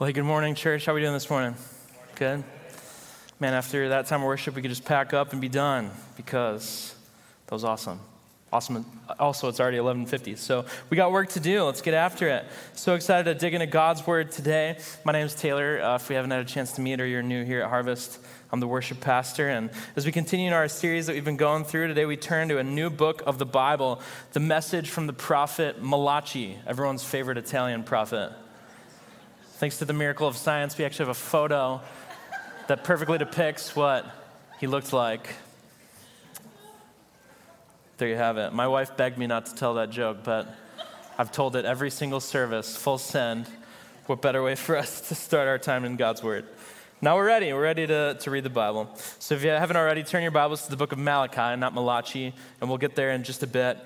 Well, hey, good morning, church. How are we doing this morning? Good? Man, after that time of worship, we could just pack up and be done because that was awesome. Awesome. Also, it's already 11:50, so we got work to do. Let's get after it. So excited to dig into God's Word today. My name is Taylor. Uh, if we haven't had a chance to meet or you're new here at Harvest, I'm the worship pastor. And as we continue in our series that we've been going through today, we turn to a new book of the Bible, the message from the prophet Malachi, everyone's favorite Italian prophet. Thanks to the miracle of science, we actually have a photo that perfectly depicts what he looked like. There you have it. My wife begged me not to tell that joke, but I've told it every single service, full send. What better way for us to start our time in God's Word? Now we're ready. We're ready to, to read the Bible. So if you haven't already, turn your Bibles to the book of Malachi, not Malachi, and we'll get there in just a bit.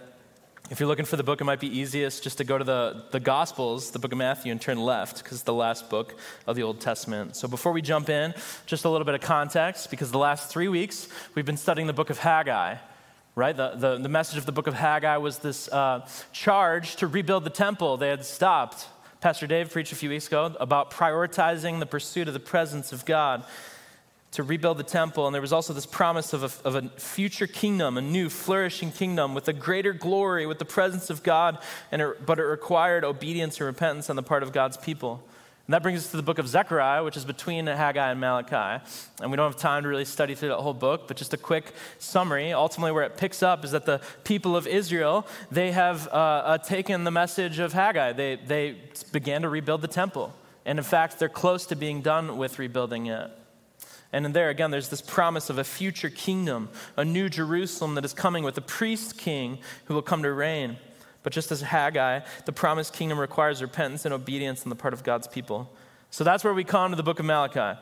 If you're looking for the book, it might be easiest just to go to the, the Gospels, the book of Matthew, and turn left because it's the last book of the Old Testament. So before we jump in, just a little bit of context because the last three weeks we've been studying the book of Haggai. Right? The, the, the message of the book of Haggai was this uh, charge to rebuild the temple. They had stopped. Pastor Dave preached a few weeks ago about prioritizing the pursuit of the presence of God to rebuild the temple. And there was also this promise of a, of a future kingdom, a new flourishing kingdom with a greater glory, with the presence of God. And it, but it required obedience and repentance on the part of God's people. And that brings us to the book of Zechariah, which is between Haggai and Malachi. And we don't have time to really study through that whole book, but just a quick summary. Ultimately, where it picks up is that the people of Israel, they have uh, uh, taken the message of Haggai. They, they began to rebuild the temple. And in fact, they're close to being done with rebuilding it. And there again, there's this promise of a future kingdom, a new Jerusalem that is coming with a priest king who will come to reign. But just as Haggai, the promised kingdom requires repentance and obedience on the part of God's people. So that's where we come to the book of Malachi.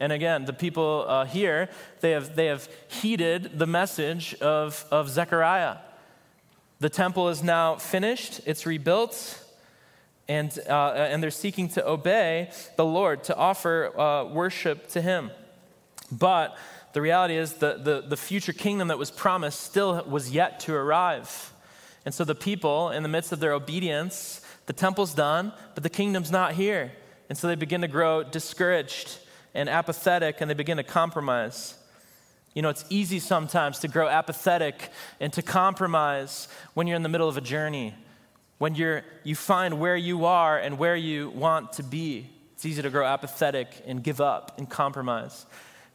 And again, the people uh, here, they have, they have heeded the message of, of Zechariah. The temple is now finished, it's rebuilt, and, uh, and they're seeking to obey the Lord, to offer uh, worship to Him. But the reality is the, the, the future kingdom that was promised still was yet to arrive. And so the people, in the midst of their obedience, the temple's done, but the kingdom's not here. And so they begin to grow discouraged and apathetic, and they begin to compromise. You know, it's easy sometimes to grow apathetic and to compromise when you're in the middle of a journey, when you're, you find where you are and where you want to be. It's easy to grow apathetic and give up and compromise.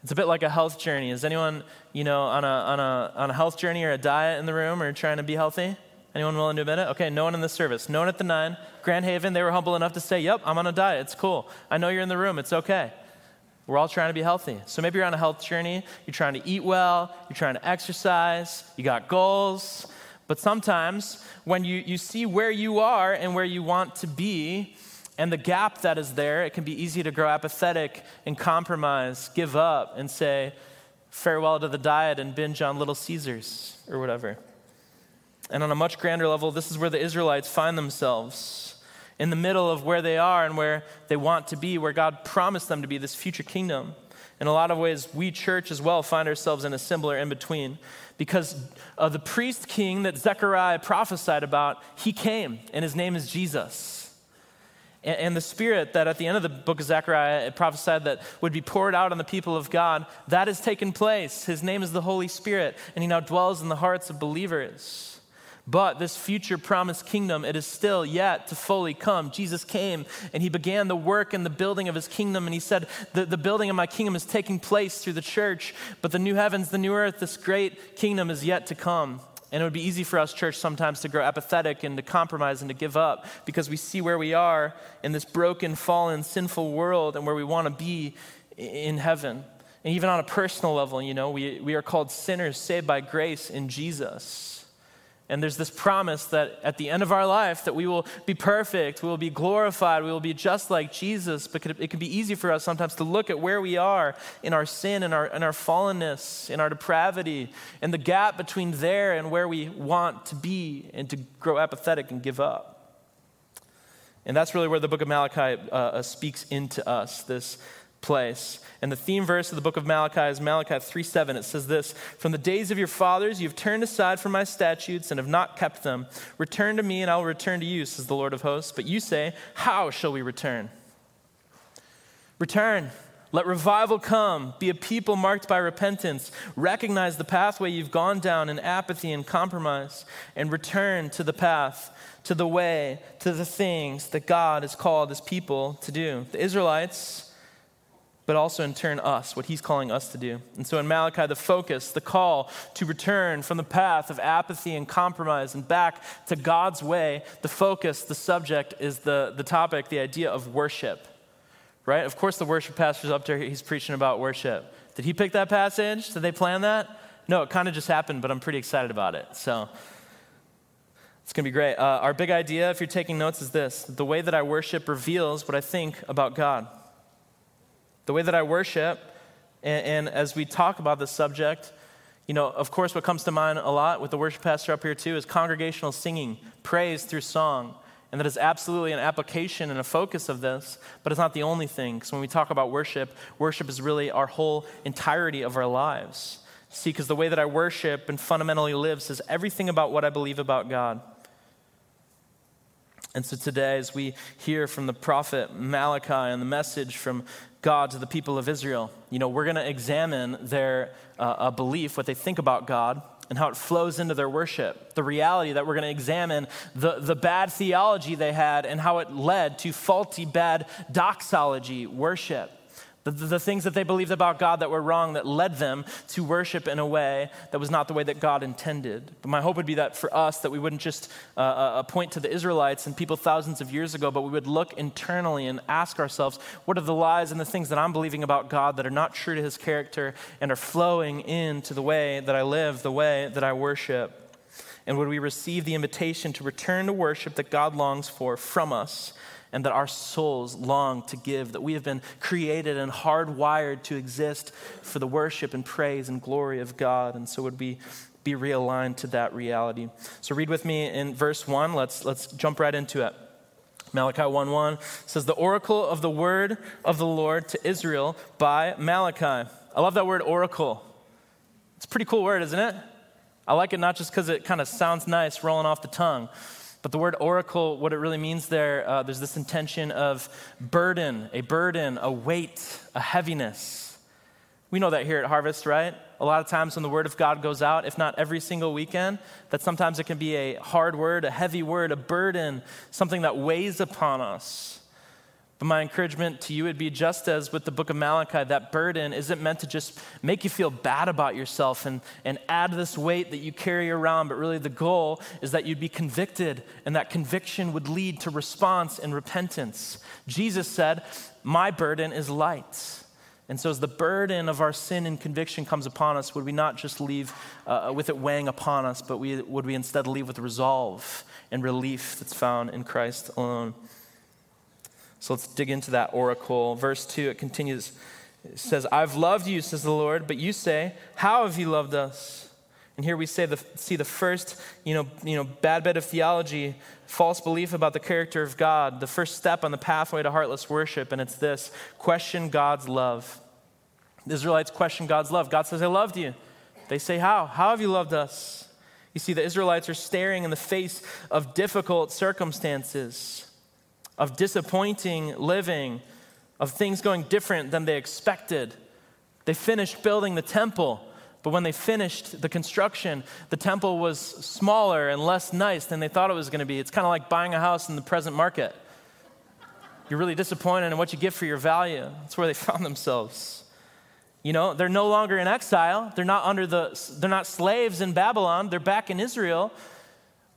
It's a bit like a health journey. Is anyone, you know, on a, on a, on a health journey or a diet in the room or trying to be healthy? Anyone willing to admit it? Okay, no one in the service. No one at the nine. Grand Haven, they were humble enough to say, Yep, I'm on a diet. It's cool. I know you're in the room. It's okay. We're all trying to be healthy. So maybe you're on a health journey. You're trying to eat well. You're trying to exercise. You got goals. But sometimes when you, you see where you are and where you want to be, and the gap that is there, it can be easy to grow apathetic and compromise, give up, and say farewell to the diet and binge on Little Caesars or whatever. And on a much grander level, this is where the Israelites find themselves in the middle of where they are and where they want to be, where God promised them to be this future kingdom. In a lot of ways, we, church, as well, find ourselves in a similar in between because of the priest king that Zechariah prophesied about, he came, and his name is Jesus. And the Spirit that at the end of the book of Zechariah it prophesied that would be poured out on the people of God, that has taken place. His name is the Holy Spirit, and He now dwells in the hearts of believers. But this future promised kingdom, it is still yet to fully come. Jesus came and he began the work and the building of his kingdom. And he said, the, the building of my kingdom is taking place through the church, but the new heavens, the new earth, this great kingdom is yet to come. And it would be easy for us, church, sometimes to grow apathetic and to compromise and to give up because we see where we are in this broken, fallen, sinful world and where we want to be in heaven. And even on a personal level, you know, we, we are called sinners saved by grace in Jesus. And there's this promise that at the end of our life that we will be perfect, we will be glorified, we will be just like Jesus. But it can be easy for us sometimes to look at where we are in our sin and our, in our fallenness, in our depravity, and the gap between there and where we want to be, and to grow apathetic and give up. And that's really where the book of Malachi uh, uh speaks into us, this place. And the theme verse of the book of Malachi is Malachi 3 7. It says this From the days of your fathers, you have turned aside from my statutes and have not kept them. Return to me, and I will return to you, says the Lord of hosts. But you say, How shall we return? Return. Let revival come. Be a people marked by repentance. Recognize the pathway you've gone down in apathy and compromise, and return to the path, to the way, to the things that God has called his people to do. The Israelites but also in turn us, what he's calling us to do. And so in Malachi, the focus, the call to return from the path of apathy and compromise and back to God's way, the focus, the subject is the, the topic, the idea of worship. Right? Of course, the worship pastor's up there, he's preaching about worship. Did he pick that passage? Did they plan that? No, it kind of just happened, but I'm pretty excited about it. So it's going to be great. Uh, our big idea, if you're taking notes, is this the way that I worship reveals what I think about God the way that I worship, and, and as we talk about this subject, you know, of course, what comes to mind a lot with the worship pastor up here too is congregational singing, praise through song. And that is absolutely an application and a focus of this, but it's not the only thing. Because when we talk about worship, worship is really our whole entirety of our lives. See, because the way that I worship and fundamentally live says everything about what I believe about God. And so today, as we hear from the prophet Malachi and the message from God to the people of Israel, you know, we're going to examine their uh, belief, what they think about God, and how it flows into their worship. The reality that we're going to examine the, the bad theology they had and how it led to faulty, bad doxology worship. The, the, things that they believed about God that were wrong that led them to worship in a way that was not the way that God intended. But my hope would be that for us, that we wouldn't just uh, uh, uh, point to the Israelites and people thousands of years ago, but we would look internally and ask ourselves, what are the lies and the things that I'm believing about God that are not true to his character and are flowing into the way that I live, the way that I worship? And would we receive the invitation to return to worship that God longs for from us? And that our souls long to give, that we have been created and hardwired to exist for the worship and praise and glory of God. And so would we be realigned to that reality. So read with me in verse 1. Let's let's jump right into it. Malachi 1:1 says the oracle of the word of the Lord to Israel by Malachi. I love that word oracle. It's a pretty cool word, isn't it? I like it not just because it kind of sounds nice rolling off the tongue, but the word oracle, what it really means there, uh, there's this intention of burden, a burden, a weight, a heaviness. We know that here at Harvest, right? A lot of times when the word of God goes out, if not every single weekend, that sometimes it can be a hard word, a heavy word, a burden, something that weighs upon us. But my encouragement to you would be just as with the book of Malachi, that burden isn't meant to just make you feel bad about yourself and, and add this weight that you carry around, but really the goal is that you'd be convicted, and that conviction would lead to response and repentance. Jesus said, My burden is light. And so, as the burden of our sin and conviction comes upon us, would we not just leave uh, with it weighing upon us, but we, would we instead leave with resolve and relief that's found in Christ alone? So let's dig into that oracle. Verse 2, it continues. It says, I've loved you, says the Lord, but you say, How have you loved us? And here we the, see the first you know, you know, bad bit of theology, false belief about the character of God, the first step on the pathway to heartless worship, and it's this question God's love. The Israelites question God's love. God says, I loved you. They say, How? How have you loved us? You see, the Israelites are staring in the face of difficult circumstances of disappointing living, of things going different than they expected. They finished building the temple, but when they finished the construction, the temple was smaller and less nice than they thought it was going to be. It's kind of like buying a house in the present market. You're really disappointed in what you get for your value. That's where they found themselves. You know, they're no longer in exile. They're not under the they're not slaves in Babylon. They're back in Israel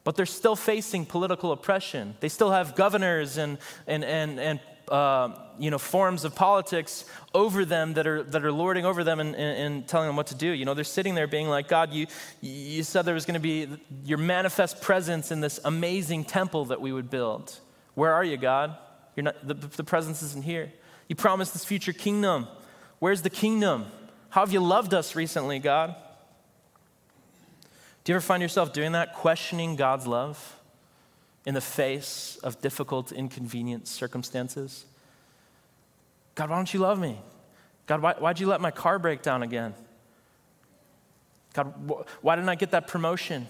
but they're still facing political oppression. They still have governors and, and, and, and uh, you know, forms of politics over them that are, that are lording over them and, and, and, telling them what to do. You know, they're sitting there being like, God, you, you said there was going to be your manifest presence in this amazing temple that we would build. Where are you, God? You're not, the, the presence isn't here. You promised this future kingdom. Where's the kingdom? How have you loved us recently, God? Do you ever find yourself doing that, questioning God's love in the face of difficult, inconvenient circumstances? God, why don't you love me? God, why, why'd you let my car break down again? God, wh- why didn't I get that promotion?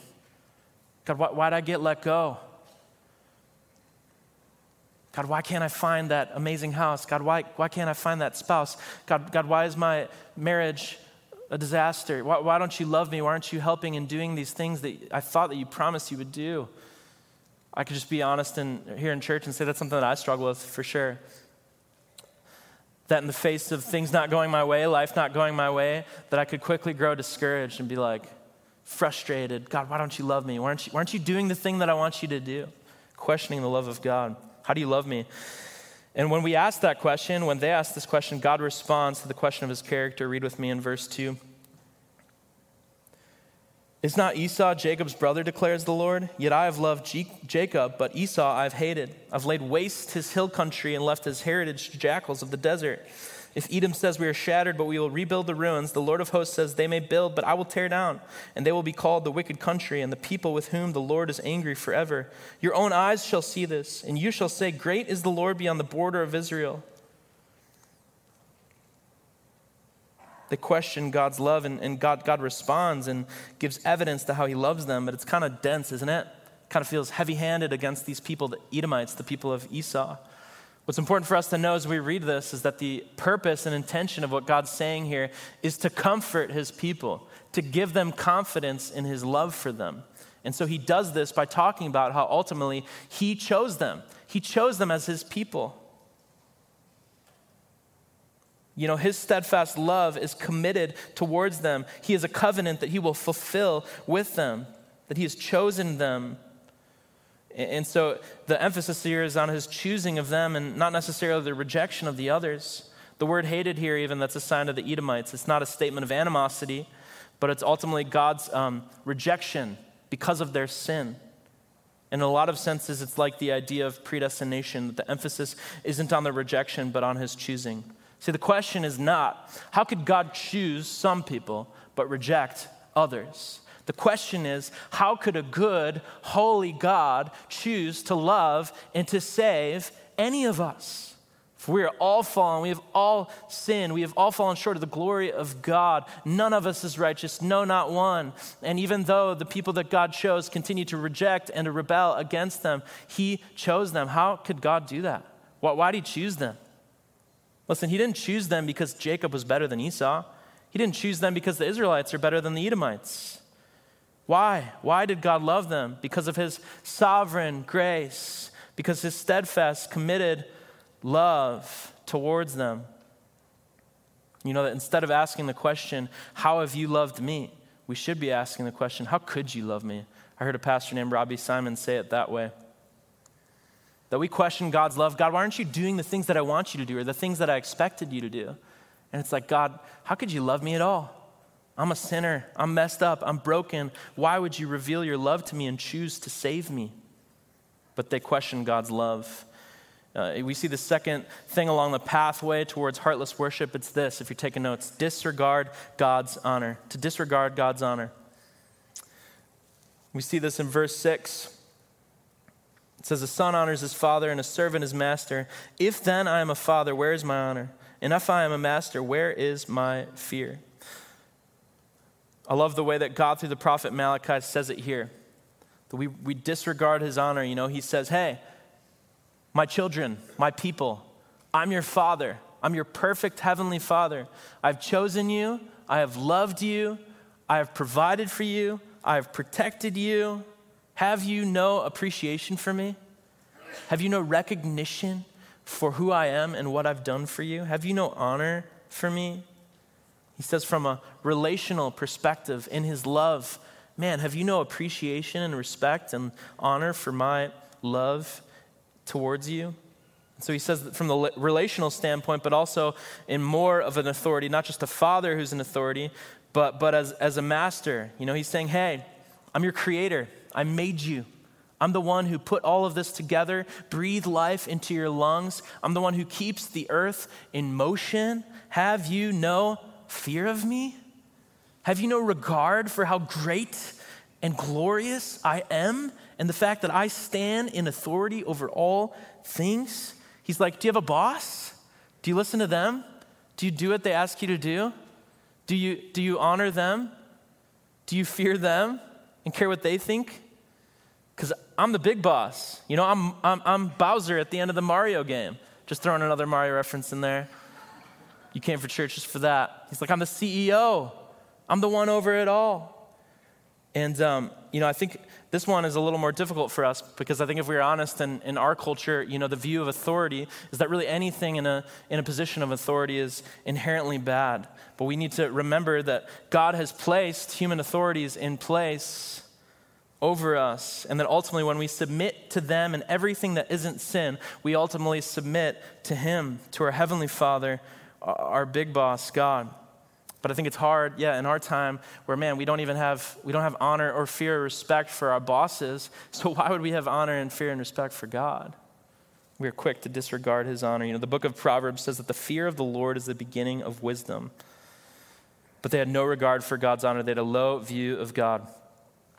God, why, why'd I get let go? God, why can't I find that amazing house? God, why, why can't I find that spouse? God, God, why is my marriage a disaster? Why, why don't you love me? Why aren't you helping and doing these things that I thought that you promised you would do? I could just be honest in, here in church and say that's something that I struggle with for sure. That in the face of things not going my way, life not going my way, that I could quickly grow discouraged and be like frustrated. God, why don't you love me? Why aren't you, why aren't you doing the thing that I want you to do? Questioning the love of God. How do you love me? And when we ask that question, when they ask this question, God responds to the question of his character. Read with me in verse 2. Is not Esau Jacob's brother, declares the Lord? Yet I have loved Jacob, but Esau I've hated. I've laid waste his hill country and left his heritage to jackals of the desert. If Edom says we are shattered, but we will rebuild the ruins, the Lord of hosts says they may build, but I will tear down, and they will be called the wicked country, and the people with whom the Lord is angry forever. Your own eyes shall see this, and you shall say, Great is the Lord beyond the border of Israel. They question God's love, and, and God, God responds and gives evidence to how he loves them, but it's kind of dense, isn't it? Kind of feels heavy handed against these people, the Edomites, the people of Esau. What's important for us to know as we read this is that the purpose and intention of what God's saying here is to comfort his people, to give them confidence in his love for them. And so he does this by talking about how ultimately he chose them. He chose them as his people. You know, his steadfast love is committed towards them. He has a covenant that he will fulfill with them, that he has chosen them and so the emphasis here is on his choosing of them and not necessarily the rejection of the others. The word hated here, even, that's a sign of the Edomites. It's not a statement of animosity, but it's ultimately God's um, rejection because of their sin. In a lot of senses, it's like the idea of predestination, that the emphasis isn't on the rejection, but on his choosing. See, the question is not how could God choose some people but reject others? The question is how could a good, holy God choose to love and to save any of us? For we are all fallen, we have all sinned, we have all fallen short of the glory of God. None of us is righteous, no, not one. And even though the people that God chose continue to reject and to rebel against them, He chose them. How could God do that? Why, why did He choose them? Listen, He didn't choose them because Jacob was better than Esau. He didn't choose them because the Israelites are better than the Edomites. Why? Why did God love them? Because of his sovereign grace, because his steadfast, committed love towards them. You know that instead of asking the question, How have you loved me? we should be asking the question, How could you love me? I heard a pastor named Robbie Simon say it that way. That we question God's love. God, why aren't you doing the things that I want you to do or the things that I expected you to do? And it's like, God, how could you love me at all? I'm a sinner. I'm messed up. I'm broken. Why would you reveal your love to me and choose to save me? But they question God's love. Uh, we see the second thing along the pathway towards heartless worship. It's this, if you're taking notes disregard God's honor. To disregard God's honor. We see this in verse 6. It says, A son honors his father and a servant his master. If then I am a father, where is my honor? And if I am a master, where is my fear? I love the way that God, through the prophet Malachi, says it here. That we, we disregard his honor. You know, he says, Hey, my children, my people, I'm your father. I'm your perfect heavenly father. I've chosen you. I have loved you. I have provided for you. I have protected you. Have you no appreciation for me? Have you no recognition for who I am and what I've done for you? Have you no honor for me? He says, from a relational perspective, in his love, man, have you no appreciation and respect and honor for my love towards you? So he says from the relational standpoint, but also in more of an authority, not just a father who's an authority, but, but as, as a master. You know, he's saying, hey, I'm your creator. I made you. I'm the one who put all of this together, breathe life into your lungs. I'm the one who keeps the earth in motion. Have you no fear of me? Have you no regard for how great and glorious I am and the fact that I stand in authority over all things? He's like, Do you have a boss? Do you listen to them? Do you do what they ask you to do? Do you, do you honor them? Do you fear them and care what they think? Because I'm the big boss. You know, I'm, I'm, I'm Bowser at the end of the Mario game. Just throwing another Mario reference in there. You came for church just for that. He's like, I'm the CEO. I'm the one over it all. And, um, you know, I think this one is a little more difficult for us because I think if we're honest in, in our culture, you know, the view of authority is that really anything in a, in a position of authority is inherently bad. But we need to remember that God has placed human authorities in place over us, and that ultimately, when we submit to them and everything that isn't sin, we ultimately submit to Him, to our Heavenly Father, our big boss, God. But I think it's hard, yeah, in our time where, man, we don't even have, we don't have honor or fear or respect for our bosses. So why would we have honor and fear and respect for God? We are quick to disregard his honor. You know, the book of Proverbs says that the fear of the Lord is the beginning of wisdom. But they had no regard for God's honor. They had a low view of God.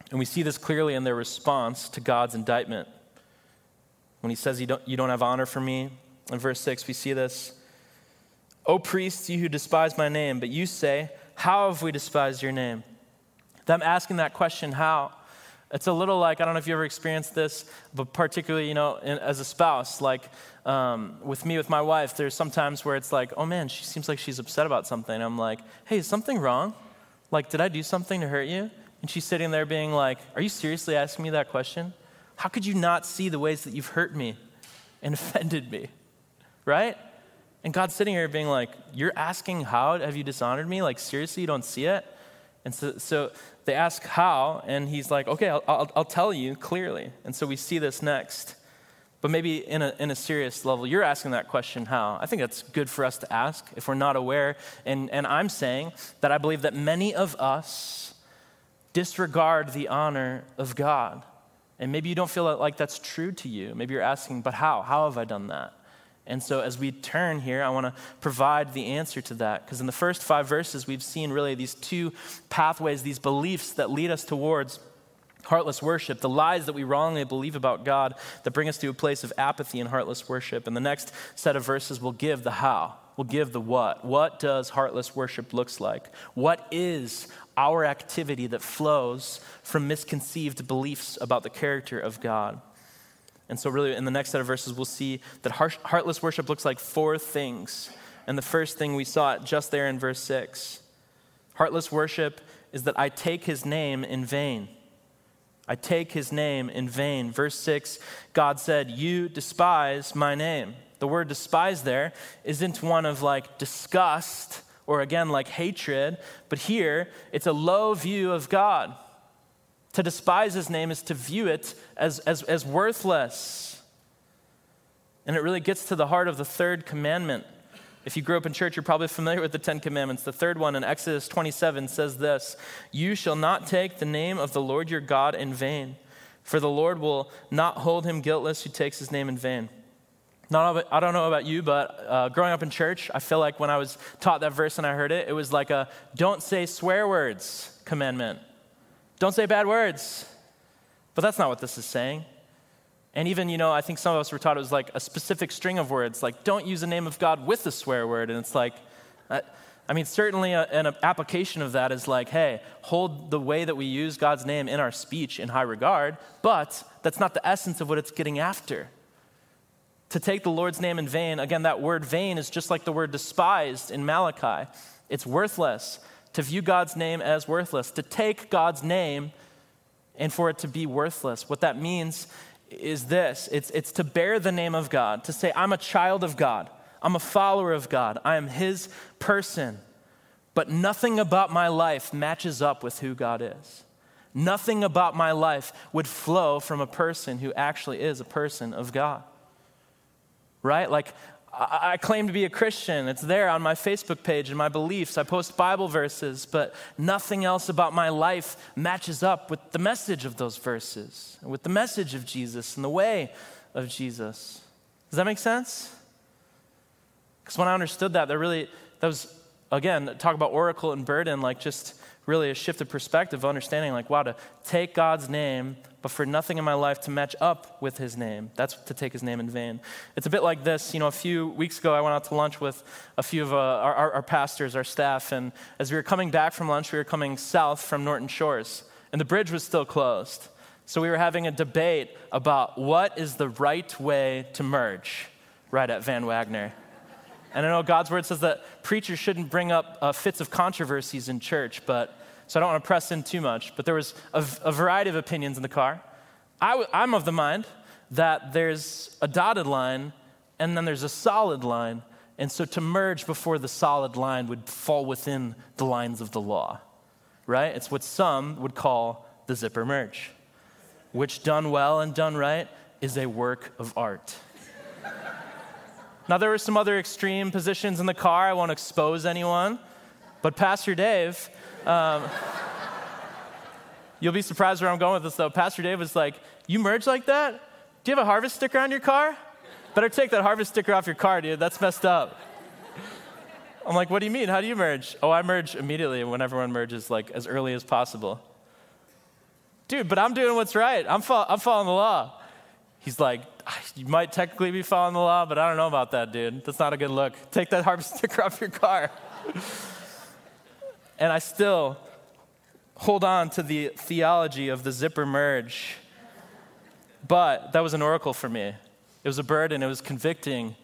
And we see this clearly in their response to God's indictment. When he says, You don't, you don't have honor for me, in verse 6, we see this. O priests, you who despise my name, but you say, How have we despised your name? Them asking that question, how? It's a little like, I don't know if you ever experienced this, but particularly, you know, in, as a spouse, like um, with me, with my wife, there's sometimes where it's like, oh man, she seems like she's upset about something. I'm like, hey, is something wrong? Like, did I do something to hurt you? And she's sitting there being like, are you seriously asking me that question? How could you not see the ways that you've hurt me and offended me? Right? And God's sitting here being like, You're asking how have you dishonored me? Like, seriously, you don't see it? And so, so they ask how, and he's like, Okay, I'll, I'll, I'll tell you clearly. And so we see this next. But maybe in a, in a serious level, you're asking that question how? I think that's good for us to ask if we're not aware. And, and I'm saying that I believe that many of us disregard the honor of God. And maybe you don't feel like that's true to you. Maybe you're asking, but how? How have I done that? And so, as we turn here, I want to provide the answer to that. Because in the first five verses, we've seen really these two pathways, these beliefs that lead us towards heartless worship, the lies that we wrongly believe about God that bring us to a place of apathy and heartless worship. And the next set of verses will give the how, will give the what. What does heartless worship looks like? What is our activity that flows from misconceived beliefs about the character of God? And so, really, in the next set of verses, we'll see that heartless worship looks like four things. And the first thing we saw just there in verse 6. Heartless worship is that I take his name in vain. I take his name in vain. Verse 6, God said, You despise my name. The word despise there isn't one of like disgust or again like hatred, but here it's a low view of God. To despise his name is to view it as, as, as worthless. And it really gets to the heart of the third commandment. If you grew up in church, you're probably familiar with the Ten Commandments. The third one in Exodus 27 says this You shall not take the name of the Lord your God in vain, for the Lord will not hold him guiltless who takes his name in vain. Not, I don't know about you, but uh, growing up in church, I feel like when I was taught that verse and I heard it, it was like a don't say swear words commandment. Don't say bad words. But that's not what this is saying. And even, you know, I think some of us were taught it was like a specific string of words, like don't use the name of God with a swear word. And it's like, I mean, certainly a, an application of that is like, hey, hold the way that we use God's name in our speech in high regard, but that's not the essence of what it's getting after. To take the Lord's name in vain, again, that word vain is just like the word despised in Malachi. It's worthless to view God's name as worthless, to take God's name and for it to be worthless. What that means is this it's, it's to bear the name of God, to say, I'm a child of God, I'm a follower of God, I am His person. But nothing about my life matches up with who God is. Nothing about my life would flow from a person who actually is a person of God. Right? Like, I claim to be a Christian. It's there on my Facebook page and my beliefs. I post Bible verses, but nothing else about my life matches up with the message of those verses, with the message of Jesus and the way of Jesus. Does that make sense? Because when I understood that, that really, that was, again, talk about oracle and burden, like just really a shift of perspective, understanding like, wow, to take God's name, but for nothing in my life to match up with his name. That's to take his name in vain. It's a bit like this. You know, a few weeks ago, I went out to lunch with a few of uh, our, our, our pastors, our staff, and as we were coming back from lunch, we were coming south from Norton Shores, and the bridge was still closed. So we were having a debate about what is the right way to merge right at Van Wagner. And I know God's word says that preachers shouldn't bring up uh, fits of controversies in church, but so I don't want to press in too much. But there was a, a variety of opinions in the car. i w- I'm of the mind that there's a dotted line and then there's a solid line. And so to merge before the solid line would fall within the lines of the law, right? It's what some would call the zipper merge, which done well and done right is a work of art. Now, there were some other extreme positions in the car. I won't expose anyone. But Pastor Dave, um, you'll be surprised where I'm going with this though. Pastor Dave was like, You merge like that? Do you have a harvest sticker on your car? Better take that harvest sticker off your car, dude. That's messed up. I'm like, what do you mean? How do you merge? Oh, I merge immediately when everyone merges, like as early as possible. Dude, but I'm doing what's right. I'm, fo- I'm following the law. He's like, you might technically be following the law, but I don't know about that, dude. That's not a good look. Take that harp sticker off your car. and I still hold on to the theology of the zipper merge. But that was an oracle for me. It was a burden, it was convicting.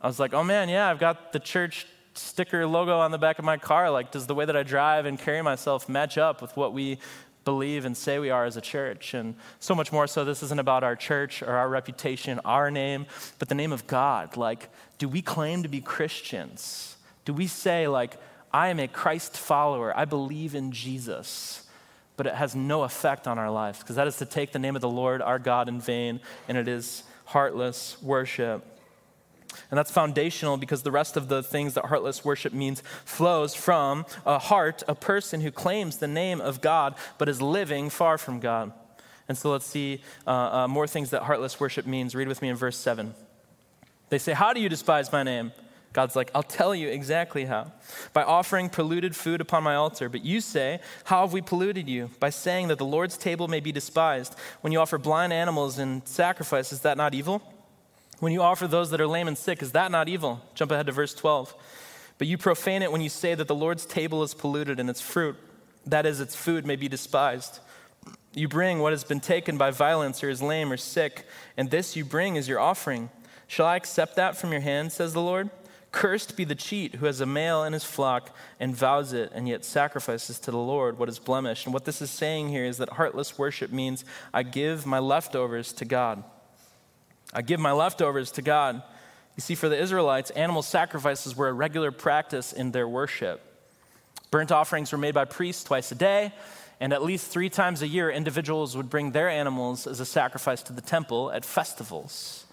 I was like, oh man, yeah, I've got the church sticker logo on the back of my car. Like, does the way that I drive and carry myself match up with what we believe and say we are as a church? And so much more so, this isn't about our church or our reputation, our name, but the name of God. Like, do we claim to be Christians? Do we say, like, I am a Christ follower, I believe in Jesus? But it has no effect on our lives because that is to take the name of the Lord our God in vain, and it is heartless worship. And that's foundational because the rest of the things that heartless worship means flows from a heart, a person who claims the name of God but is living far from God. And so let's see uh, uh, more things that heartless worship means. Read with me in verse 7. They say, How do you despise my name? God's like, I'll tell you exactly how. By offering polluted food upon my altar. But you say, How have we polluted you? By saying that the Lord's table may be despised. When you offer blind animals in sacrifice, is that not evil? When you offer those that are lame and sick, is that not evil? Jump ahead to verse 12. But you profane it when you say that the Lord's table is polluted and its fruit, that is, its food, may be despised. You bring what has been taken by violence or is lame or sick, and this you bring as your offering. Shall I accept that from your hand, says the Lord? Cursed be the cheat who has a male in his flock and vows it and yet sacrifices to the Lord what is blemished. And what this is saying here is that heartless worship means I give my leftovers to God. I give my leftovers to God. You see, for the Israelites, animal sacrifices were a regular practice in their worship. Burnt offerings were made by priests twice a day, and at least three times a year, individuals would bring their animals as a sacrifice to the temple at festivals.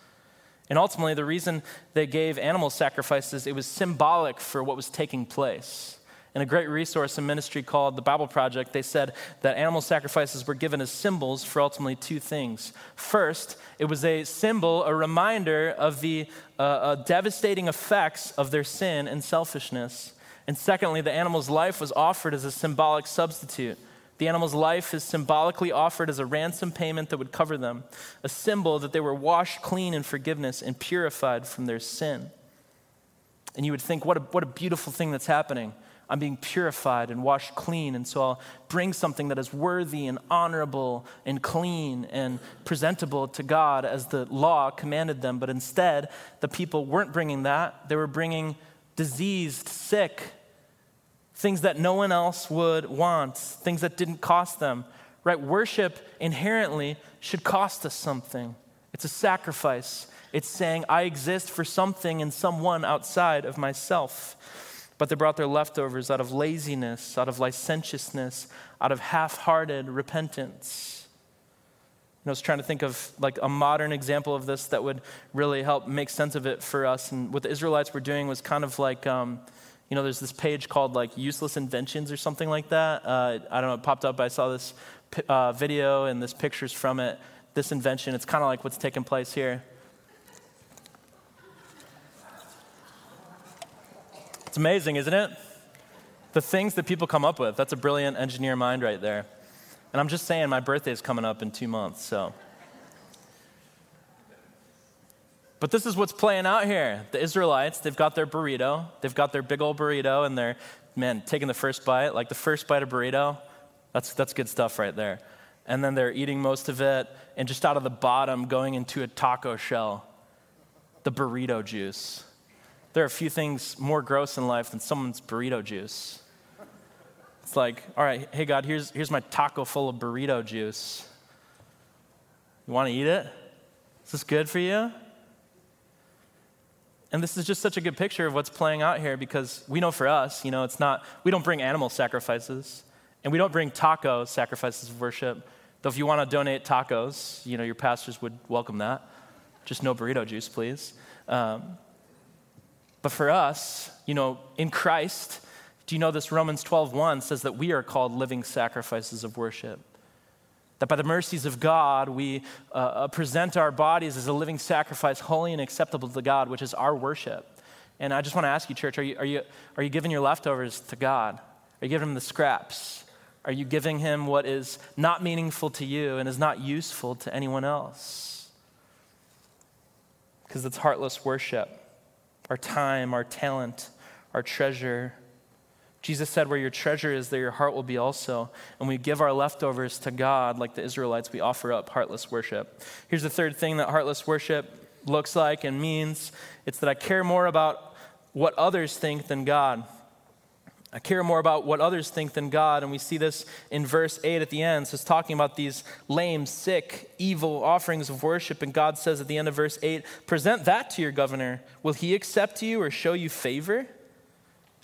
And ultimately, the reason they gave animal sacrifices, it was symbolic for what was taking place. In a great resource in ministry called the Bible Project, they said that animal sacrifices were given as symbols for ultimately two things. First, it was a symbol, a reminder of the uh, uh, devastating effects of their sin and selfishness. And secondly, the animal's life was offered as a symbolic substitute the animal's life is symbolically offered as a ransom payment that would cover them, a symbol that they were washed clean in forgiveness and purified from their sin. And you would think, what a, what a beautiful thing that's happening. I'm being purified and washed clean, and so I'll bring something that is worthy and honorable and clean and presentable to God as the law commanded them. But instead, the people weren't bringing that. They were bringing diseased, sick, things that no one else would want, things that didn't cost them. Right? Worship inherently should cost us something. It's a sacrifice. It's saying, I exist for something and someone outside of myself. But they brought their leftovers out of laziness, out of licentiousness, out of half hearted repentance. I was trying to think of like a modern example of this that would really help make sense of it for us. And what the Israelites were doing was kind of like, um, you know, there's this page called like useless inventions or something like that. Uh, I don't know, it popped up. I saw this uh, video and this pictures from it. This invention, it's kind of like what's taking place here. It's amazing, isn't it? The things that people come up with. That's a brilliant engineer mind right there. And I'm just saying, my birthday is coming up in two months, so. But this is what's playing out here. The Israelites, they've got their burrito. They've got their big old burrito, and they're, man, taking the first bite, like the first bite of burrito. That's, that's good stuff right there. and then they're eating most of it, and just out of the bottom going into a taco shell, the burrito juice. There are a few things more gross in life than someone's burrito juice. It's like, all right, hey God, here's, here's my taco full of burrito juice. You want to eat it? Is this good for you? And this is just such a good picture of what's playing out here because we know for us, you know, it's not, we don't bring animal sacrifices and we don't bring taco sacrifices of worship. Though if you want to donate tacos, you know, your pastors would welcome that. Just no burrito juice, please. Um, but for us, you know, in Christ, do you know this Romans 12:1 says that we are called living sacrifices of worship? That by the mercies of God, we uh, uh, present our bodies as a living sacrifice, holy and acceptable to God, which is our worship. And I just want to ask you, church, are you, are you, are you giving your leftovers to God? Are you giving him the scraps? Are you giving him what is not meaningful to you and is not useful to anyone else? Because it's heartless worship. Our time, our talent, our treasure, Jesus said, Where your treasure is, there your heart will be also. And we give our leftovers to God, like the Israelites, we offer up heartless worship. Here's the third thing that heartless worship looks like and means it's that I care more about what others think than God. I care more about what others think than God. And we see this in verse 8 at the end. So it's talking about these lame, sick, evil offerings of worship. And God says at the end of verse 8, Present that to your governor. Will he accept you or show you favor?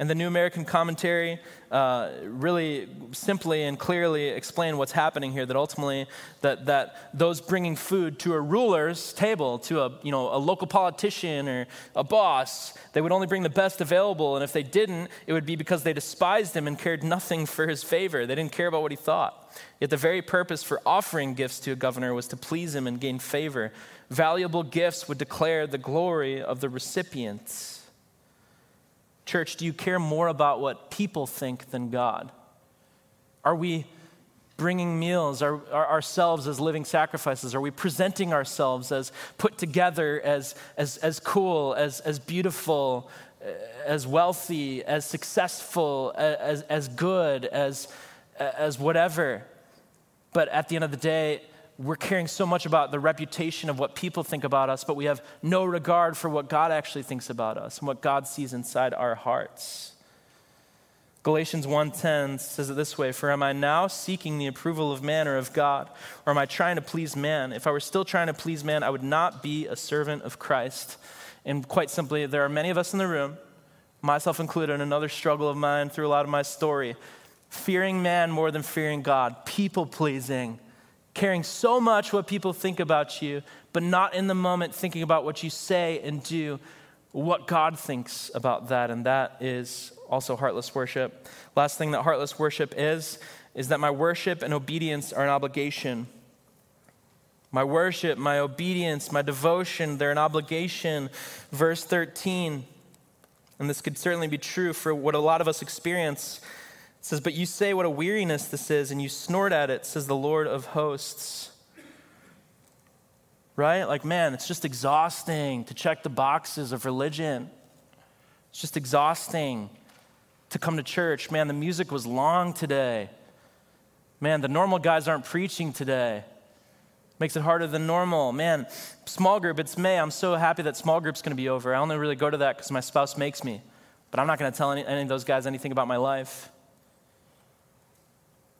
And the New American Commentary uh, really simply and clearly explain what's happening here. That ultimately, that, that those bringing food to a ruler's table, to a you know a local politician or a boss, they would only bring the best available. And if they didn't, it would be because they despised him and cared nothing for his favor. They didn't care about what he thought. Yet the very purpose for offering gifts to a governor was to please him and gain favor. Valuable gifts would declare the glory of the recipients. Church, do you care more about what people think than God? Are we bringing meals are, are, ourselves as living sacrifices? Are we presenting ourselves as put together, as, as, as cool, as, as beautiful, eh, as wealthy, as successful, as, as good, as, as whatever? But at the end of the day, we're caring so much about the reputation of what people think about us, but we have no regard for what God actually thinks about us and what God sees inside our hearts. Galatians 1:10 says it this way, "For am I now seeking the approval of man or of God, or am I trying to please man? If I were still trying to please man, I would not be a servant of Christ." And quite simply, there are many of us in the room, myself included, in another struggle of mine through a lot of my story, fearing man more than fearing God, people pleasing caring so much what people think about you, but not in the moment thinking about what you say and do, what God thinks about that. And that is also heartless worship. Last thing that heartless worship is, is that my worship and obedience are an obligation. My worship, my obedience, my devotion, they're an obligation. Verse 13, and this could certainly be true for what a lot of us experience it says, But you say what a weariness this is, and you snort at it, says the Lord of hosts. Right? Like, man, it's just exhausting to check the boxes of religion. It's just exhausting to come to church. Man, the music was long today. Man, the normal guys aren't preaching today. Makes it harder than normal. Man, small group, it's May. I'm so happy that small group's going to be over. I only really go to that because my spouse makes me. But I'm not going to tell any, any of those guys anything about my life.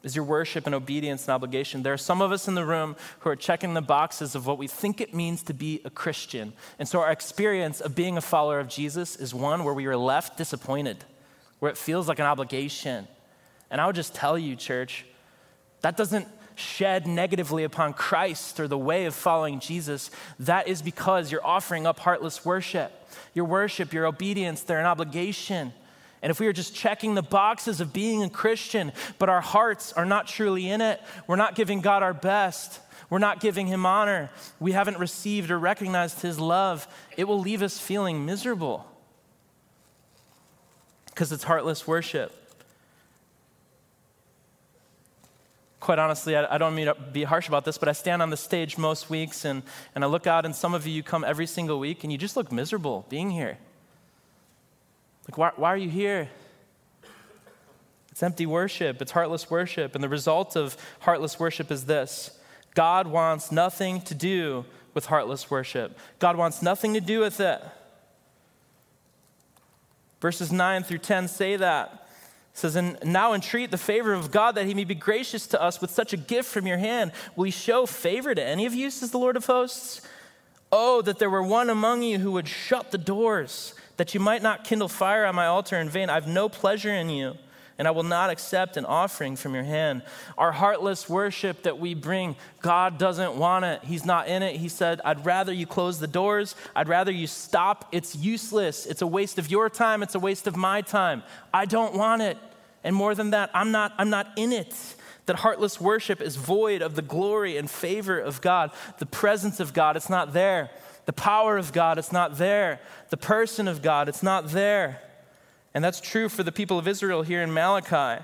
Is your worship and obedience an obligation? There are some of us in the room who are checking the boxes of what we think it means to be a Christian. And so our experience of being a follower of Jesus is one where we are left disappointed, where it feels like an obligation. And I would just tell you, church, that doesn't shed negatively upon Christ or the way of following Jesus. That is because you're offering up heartless worship. Your worship, your obedience, they're an obligation. And if we are just checking the boxes of being a Christian, but our hearts are not truly in it, we're not giving God our best, we're not giving Him honor, we haven't received or recognized His love, it will leave us feeling miserable because it's heartless worship. Quite honestly, I, I don't mean to be harsh about this, but I stand on the stage most weeks and, and I look out, and some of you, you come every single week and you just look miserable being here. Like, why, why are you here? It's empty worship, it's heartless worship. And the result of heartless worship is this God wants nothing to do with heartless worship, God wants nothing to do with it. Verses 9 through 10 say that. It says, And now entreat the favor of God that he may be gracious to us with such a gift from your hand. Will he show favor to any of you, says the Lord of hosts? Oh, that there were one among you who would shut the doors, that you might not kindle fire on my altar in vain. I have no pleasure in you and I will not accept an offering from your hand. Our heartless worship that we bring, God doesn't want it. He's not in it. He said, I'd rather you close the doors. I'd rather you stop. It's useless. It's a waste of your time. It's a waste of my time. I don't want it. And more than that, I'm not, I'm not in it. That heartless worship is void of the glory and favor of God, the presence of God, it's not there. The power of God, it's not there. The person of God, it's not there. And that's true for the people of Israel here in Malachi.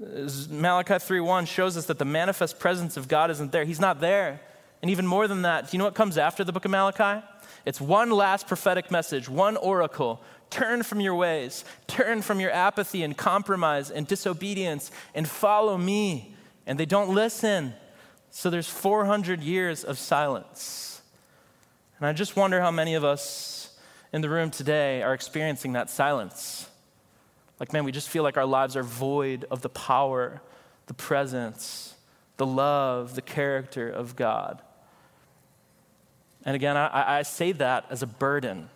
Uh, Malachi 3:1 shows us that the manifest presence of God isn't there. He's not there. And even more than that, do you know what comes after the book of Malachi? It's one last prophetic message, one oracle. Turn from your ways, turn from your apathy and compromise and disobedience, and follow me. And they don't listen. So there's 400 years of silence. And I just wonder how many of us in the room today are experiencing that silence. Like, man, we just feel like our lives are void of the power, the presence, the love, the character of God. And again, I, I say that as a burden,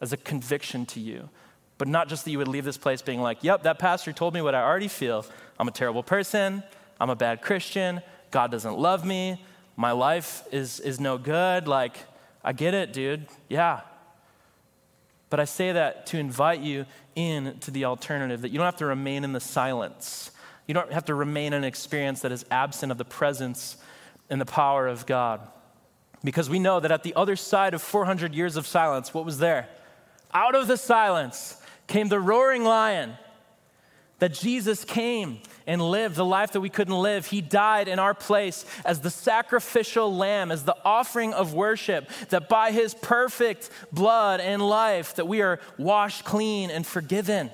as a conviction to you. But not just that you would leave this place being like, yep, that pastor told me what I already feel. I'm a terrible person. I'm a bad Christian. God doesn't love me. My life is, is no good. Like, I get it, dude. Yeah, but I say that to invite you in to the alternative, that you don't have to remain in the silence. You don't have to remain in an experience that is absent of the presence and the power of God. Because we know that at the other side of 400 years of silence, what was there? Out of the silence came the roaring lion that Jesus came and lived the life that we couldn't live. He died in our place as the sacrificial lamb, as the offering of worship, that by his perfect blood and life that we are washed clean and forgiven.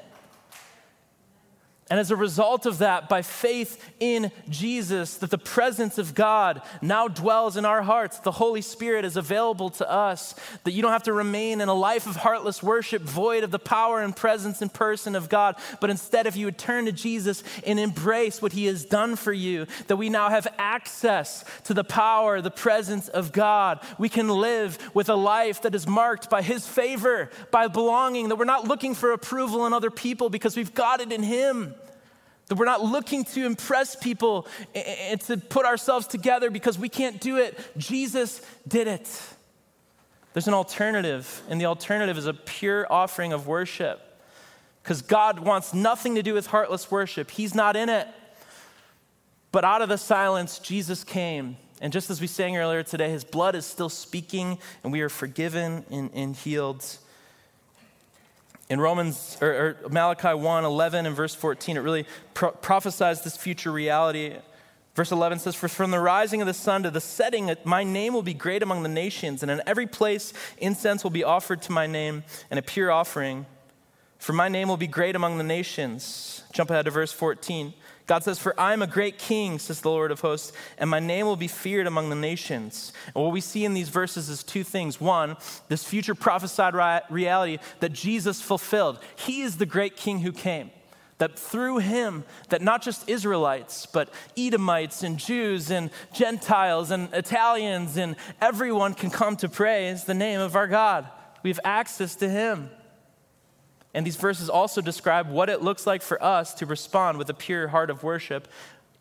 And as a result of that, by faith in Jesus, that the presence of God now dwells in our hearts. The Holy Spirit is available to us. That you don't have to remain in a life of heartless worship, void of the power and presence and person of God. But instead, if you would turn to Jesus and embrace what He has done for you, that we now have access to the power, the presence of God. We can live with a life that is marked by His favor, by belonging, that we're not looking for approval in other people because we've got it in Him. That we're not looking to impress people and to put ourselves together because we can't do it. Jesus did it. There's an alternative, and the alternative is a pure offering of worship. Because God wants nothing to do with heartless worship, He's not in it. But out of the silence, Jesus came. And just as we sang earlier today, His blood is still speaking, and we are forgiven and, and healed. In Romans or, or Malachi 1 11 and verse 14, it really pro- prophesies this future reality. Verse 11 says, For from the rising of the sun to the setting, my name will be great among the nations, and in every place incense will be offered to my name, and a pure offering. For my name will be great among the nations. Jump ahead to verse 14. God says, For I am a great king, says the Lord of hosts, and my name will be feared among the nations. And what we see in these verses is two things. One, this future prophesied reality that Jesus fulfilled. He is the great king who came. That through him, that not just Israelites, but Edomites and Jews and Gentiles and Italians and everyone can come to praise the name of our God. We have access to him. And these verses also describe what it looks like for us to respond with a pure heart of worship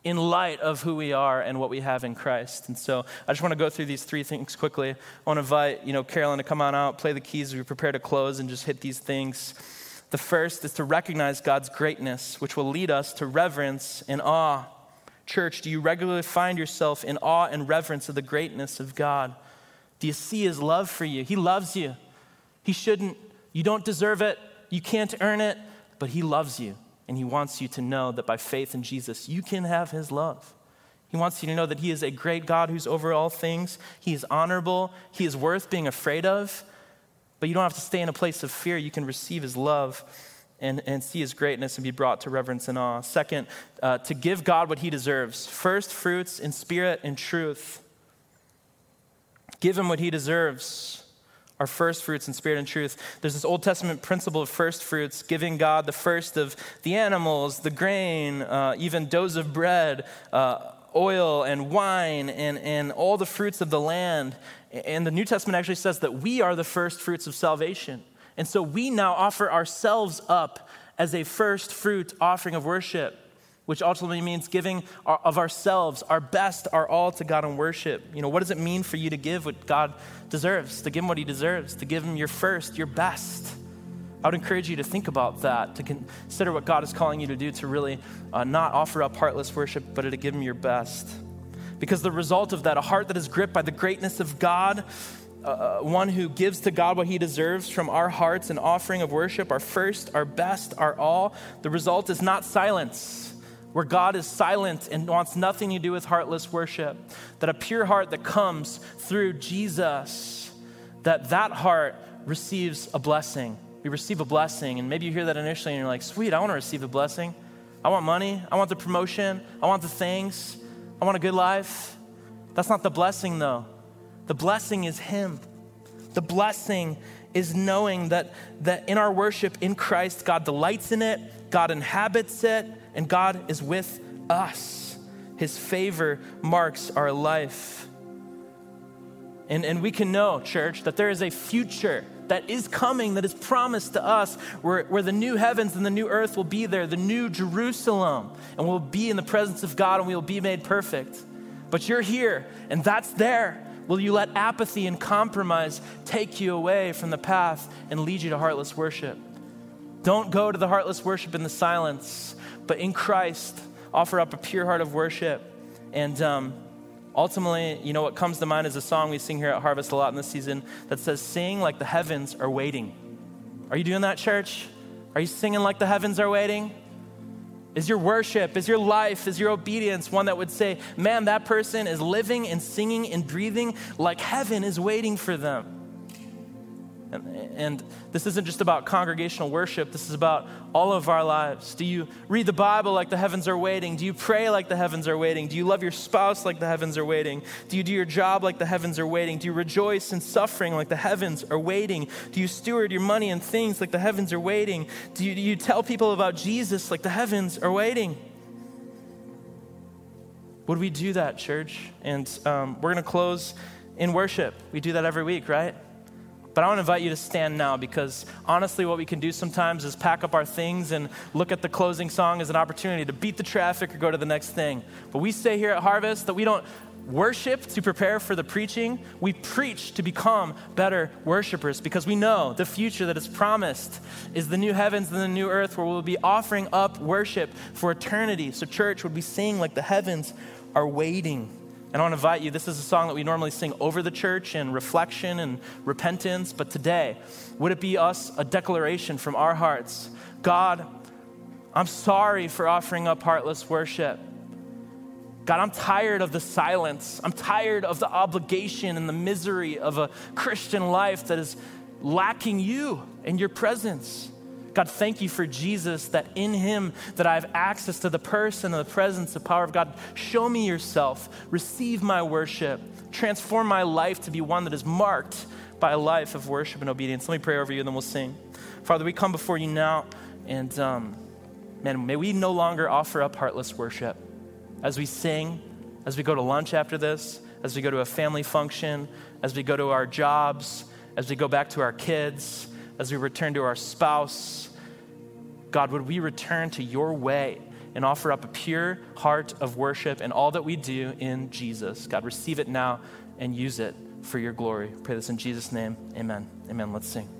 in light of who we are and what we have in Christ. And so I just want to go through these three things quickly. I want to invite, you know, Carolyn to come on out, play the keys as we prepare to close and just hit these things. The first is to recognize God's greatness, which will lead us to reverence and awe. Church, do you regularly find yourself in awe and reverence of the greatness of God? Do you see his love for you? He loves you. He shouldn't, you don't deserve it. You can't earn it, but He loves you. And He wants you to know that by faith in Jesus, you can have His love. He wants you to know that He is a great God who's over all things. He is honorable. He is worth being afraid of. But you don't have to stay in a place of fear. You can receive His love and, and see his greatness and be brought to reverence and awe. Second, uh, to give God what he deserves first fruits in spirit and truth. Give him what he deserves our first fruits in spirit and truth. There's this Old Testament principle of first fruits, giving God the first of the animals, the grain, uh, even doughs of bread, uh, oil and wine, and, and all the fruits of the land. And the New Testament actually says that we are the first fruits of salvation. And so we now offer ourselves up as a first fruit offering of worship, which ultimately means giving of ourselves, our best, our all to God in worship. You know, what does it mean for you to give what God deserves, to give him what he deserves, to give him your first, your best? I would encourage you to think about that, to consider what God is calling you to do, to really uh, not offer up heartless worship, but to give him your best. Because the result of that, a heart that is gripped by the greatness of God, uh, one who gives to God what he deserves from our hearts, an offering of worship, our first, our best, our all. The result is not silence, where God is silent and wants nothing to do with heartless worship. That a pure heart that comes through Jesus, that that heart receives a blessing. We receive a blessing, and maybe you hear that initially and you're like, sweet, I want to receive a blessing. I want money. I want the promotion. I want the things. I want a good life. That's not the blessing, though. The blessing is Him. The blessing is knowing that, that in our worship in Christ, God delights in it, God inhabits it, and God is with us. His favor marks our life. And, and we can know, church, that there is a future that is coming, that is promised to us, where, where the new heavens and the new earth will be there, the new Jerusalem, and we'll be in the presence of God and we will be made perfect. But you're here, and that's there. Will you let apathy and compromise take you away from the path and lead you to heartless worship? Don't go to the heartless worship in the silence, but in Christ, offer up a pure heart of worship. And um, ultimately, you know, what comes to mind is a song we sing here at Harvest a lot in this season that says, Sing like the heavens are waiting. Are you doing that, church? Are you singing like the heavens are waiting? Is your worship, is your life, is your obedience one that would say, man, that person is living and singing and breathing like heaven is waiting for them? And, and, this isn't just about congregational worship, this is about all of our lives. Do you read the Bible like the heavens are waiting? Do you pray like the heavens are waiting? Do you love your spouse like the heavens are waiting? Do you do your job like the heavens are waiting? Do you rejoice in suffering like the heavens are waiting? Do you steward your money and things like the heavens are waiting? Do you, do you tell people about Jesus like the heavens are waiting? Would we do that, church? And um, we're going to close in worship. We do that every week, right? But I want to invite you to stand now because honestly, what we can do sometimes is pack up our things and look at the closing song as an opportunity to beat the traffic or go to the next thing. But we say here at Harvest that we don't worship to prepare for the preaching, we preach to become better worshipers because we know the future that is promised is the new heavens and the new earth where we'll be offering up worship for eternity. So, church would be sing like the heavens are waiting. And I want to invite you, this is a song that we normally sing over the church in reflection and repentance, but today, would it be us a declaration from our hearts? God, I'm sorry for offering up heartless worship. God, I'm tired of the silence. I'm tired of the obligation and the misery of a Christian life that is lacking you and your presence. God, thank you for Jesus, that in him that I have access to the person and the presence, the power of God. Show me yourself. Receive my worship. Transform my life to be one that is marked by a life of worship and obedience. Let me pray over you and then we'll sing. Father, we come before you now and um, man, may we no longer offer up heartless worship. As we sing, as we go to lunch after this, as we go to a family function, as we go to our jobs, as we go back to our kids, as we return to our spouse. God, would we return to your way and offer up a pure heart of worship and all that we do in Jesus? God, receive it now and use it for your glory. Pray this in Jesus' name. Amen. Amen. Let's sing.